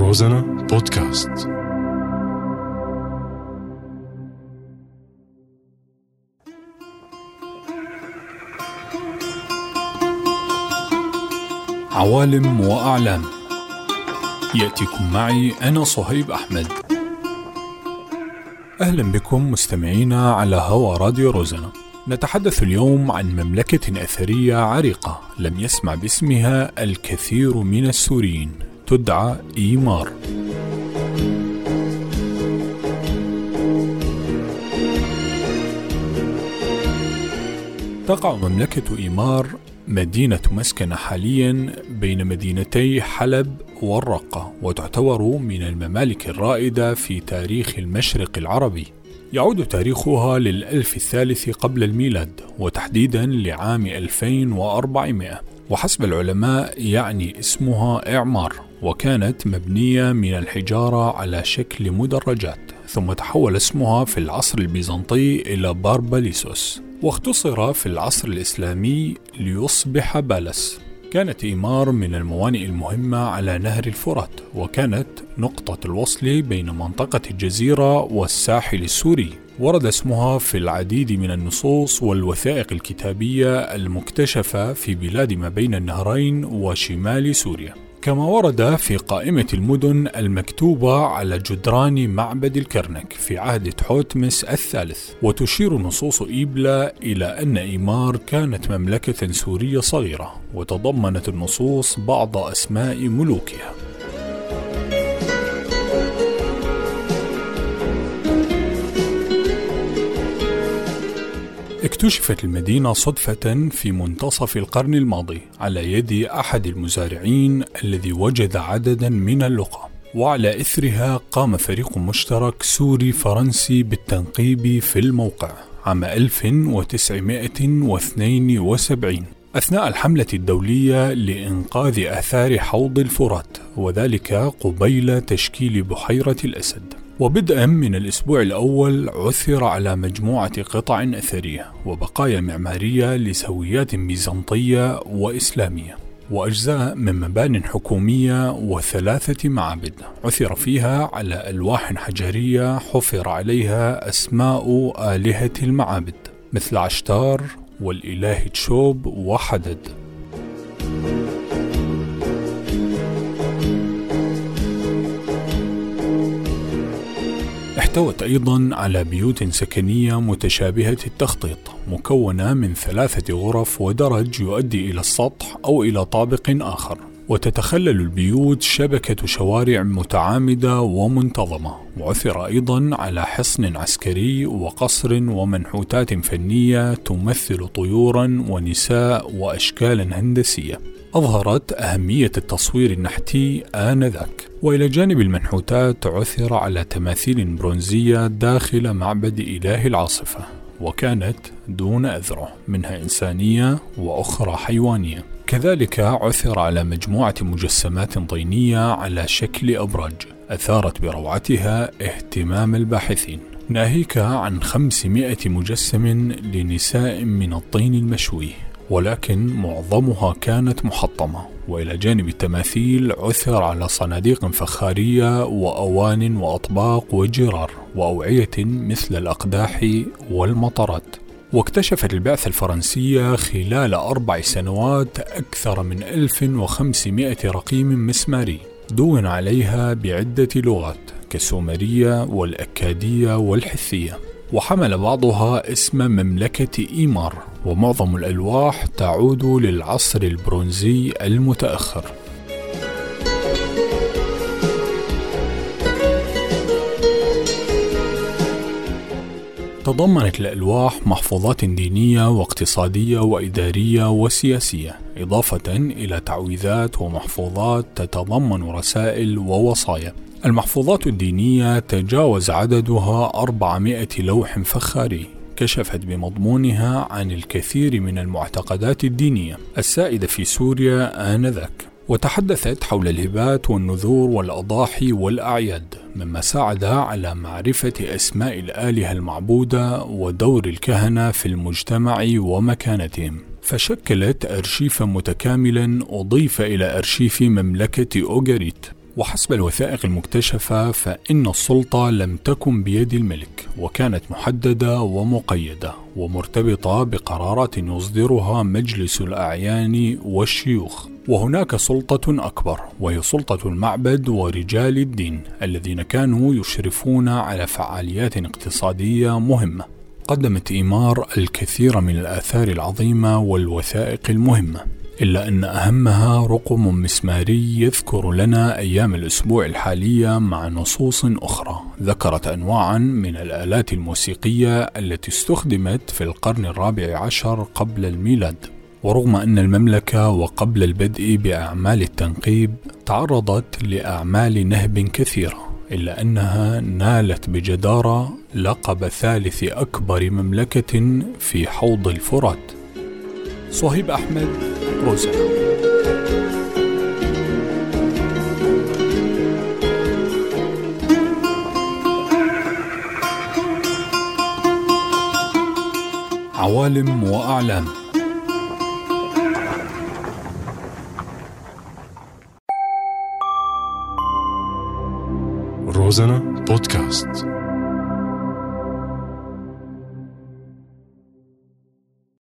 روزانا بودكاست. عوالم وأعلام. يأتيكم معي أنا صهيب أحمد. أهلا بكم مستمعينا على هوا راديو روزانا. نتحدث اليوم عن مملكة أثرية عريقة لم يسمع باسمها الكثير من السوريين. تدعى إيمار. تقع مملكة إيمار مدينة مسكنة حاليا بين مدينتي حلب والرقة وتعتبر من الممالك الرائدة في تاريخ المشرق العربي. يعود تاريخها للألف الثالث قبل الميلاد وتحديدا لعام 2400 وحسب العلماء يعني اسمها إعمار وكانت مبنية من الحجارة على شكل مدرجات ثم تحول اسمها في العصر البيزنطي إلى بارباليسوس واختصر في العصر الإسلامي ليصبح بالس. كانت إيمار من الموانئ المهمة على نهر الفرات وكانت نقطة الوصل بين منطقة الجزيرة والساحل السوري. ورد اسمها في العديد من النصوص والوثائق الكتابية المكتشفة في بلاد ما بين النهرين وشمال سوريا. كما ورد في قائمة المدن المكتوبة على جدران معبد الكرنك في عهد تحوتمس الثالث وتشير نصوص إيبلا إلى أن إيمار كانت مملكة سورية صغيرة وتضمنت النصوص بعض أسماء ملوكها. اكتشفت المدينة صدفة في منتصف القرن الماضي على يد أحد المزارعين الذي وجد عددا من اللقى وعلى إثرها قام فريق مشترك سوري فرنسي بالتنقيب في الموقع عام 1972 أثناء الحملة الدولية لإنقاذ آثار حوض الفرات وذلك قبيل تشكيل بحيرة الأسد. وبدءا من الأسبوع الأول عثر على مجموعة قطع أثرية وبقايا معمارية لسويات بيزنطية وإسلامية وأجزاء من مبان حكومية وثلاثة معابد. عثر فيها على ألواح حجرية حفر عليها أسماء آلهة المعابد مثل عشتار والإله تشوب وحدد. احتوت أيضا على بيوت سكنية متشابهة التخطيط مكونة من ثلاثة غرف ودرج يؤدي إلى السطح أو إلى طابق آخر. وتتخلل البيوت شبكة شوارع متعامدة ومنتظمة. وعثر أيضا على حصن عسكري وقصر ومنحوتات فنية تمثل طيورا ونساء وأشكالا هندسية. أظهرت أهمية التصوير النحتي آنذاك وإلى جانب المنحوتات عثر على تماثيل برونزية داخل معبد إله العاصفة وكانت دون أذرع منها إنسانية وأخرى حيوانية. كذلك عثر على مجموعة مجسمات طينية على شكل أبراج أثارت بروعتها اهتمام الباحثين. ناهيك عن 500 مجسم لنساء من الطين المشوي. ولكن معظمها كانت محطمة وإلى جانب التماثيل عثر على صناديق فخارية وأوان وأطباق وجرار وأوعية مثل الأقداح والمطرات. واكتشفت البعثة الفرنسية خلال أربع سنوات أكثر من 1500 رقيم مسماري دون عليها بعدة لغات كالسومرية والأكادية والحثية. وحمل بعضها اسم مملكة إيمار ومعظم الألواح تعود للعصر البرونزي المتأخر. تضمنت الألواح محفوظات دينية واقتصادية وإدارية وسياسية إضافة إلى تعويذات ومحفوظات تتضمن رسائل ووصايا. المحفوظات الدينية تجاوز عددها 400 لوح فخاري كشفت بمضمونها عن الكثير من المعتقدات الدينية. السائدة في سوريا آنذاك. وتحدثت حول الهبات والنذور والأضاحي والأعياد مما ساعد على معرفة أسماء الآلهة المعبودة ودور الكهنة في المجتمع ومكانتهم. فشكلت أرشيفا متكاملا أضيف إلى أرشيف مملكة أوغاريت وحسب الوثائق المكتشفة فإن السلطة لم تكن بيد الملك وكانت محددة ومقيدة ومرتبطة بقرارات يصدرها مجلس الأعيان والشيوخ. وهناك سلطة أكبر وهي سلطة المعبد ورجال الدين الذين كانوا يشرفون على فعاليات اقتصادية مهمة. قدمت إيمار الكثير من الآثار العظيمة والوثائق المهمة. إلا أن أهمها رقم مسماري يذكر لنا أيام الأسبوع الحالية مع نصوص أخرى. ذكرت أنواعا من الآلات الموسيقية التي استخدمت في القرن الرابع عشر قبل الميلاد. ورغم أن المملكة وقبل البدء بأعمال التنقيب تعرضت لأعمال نهب كثيرة إلا أنها نالت بجدارة لقب ثالث أكبر مملكة في حوض الفرات. صهيب أحمد روزا عوالم وأعلام. روزانا بودكاست.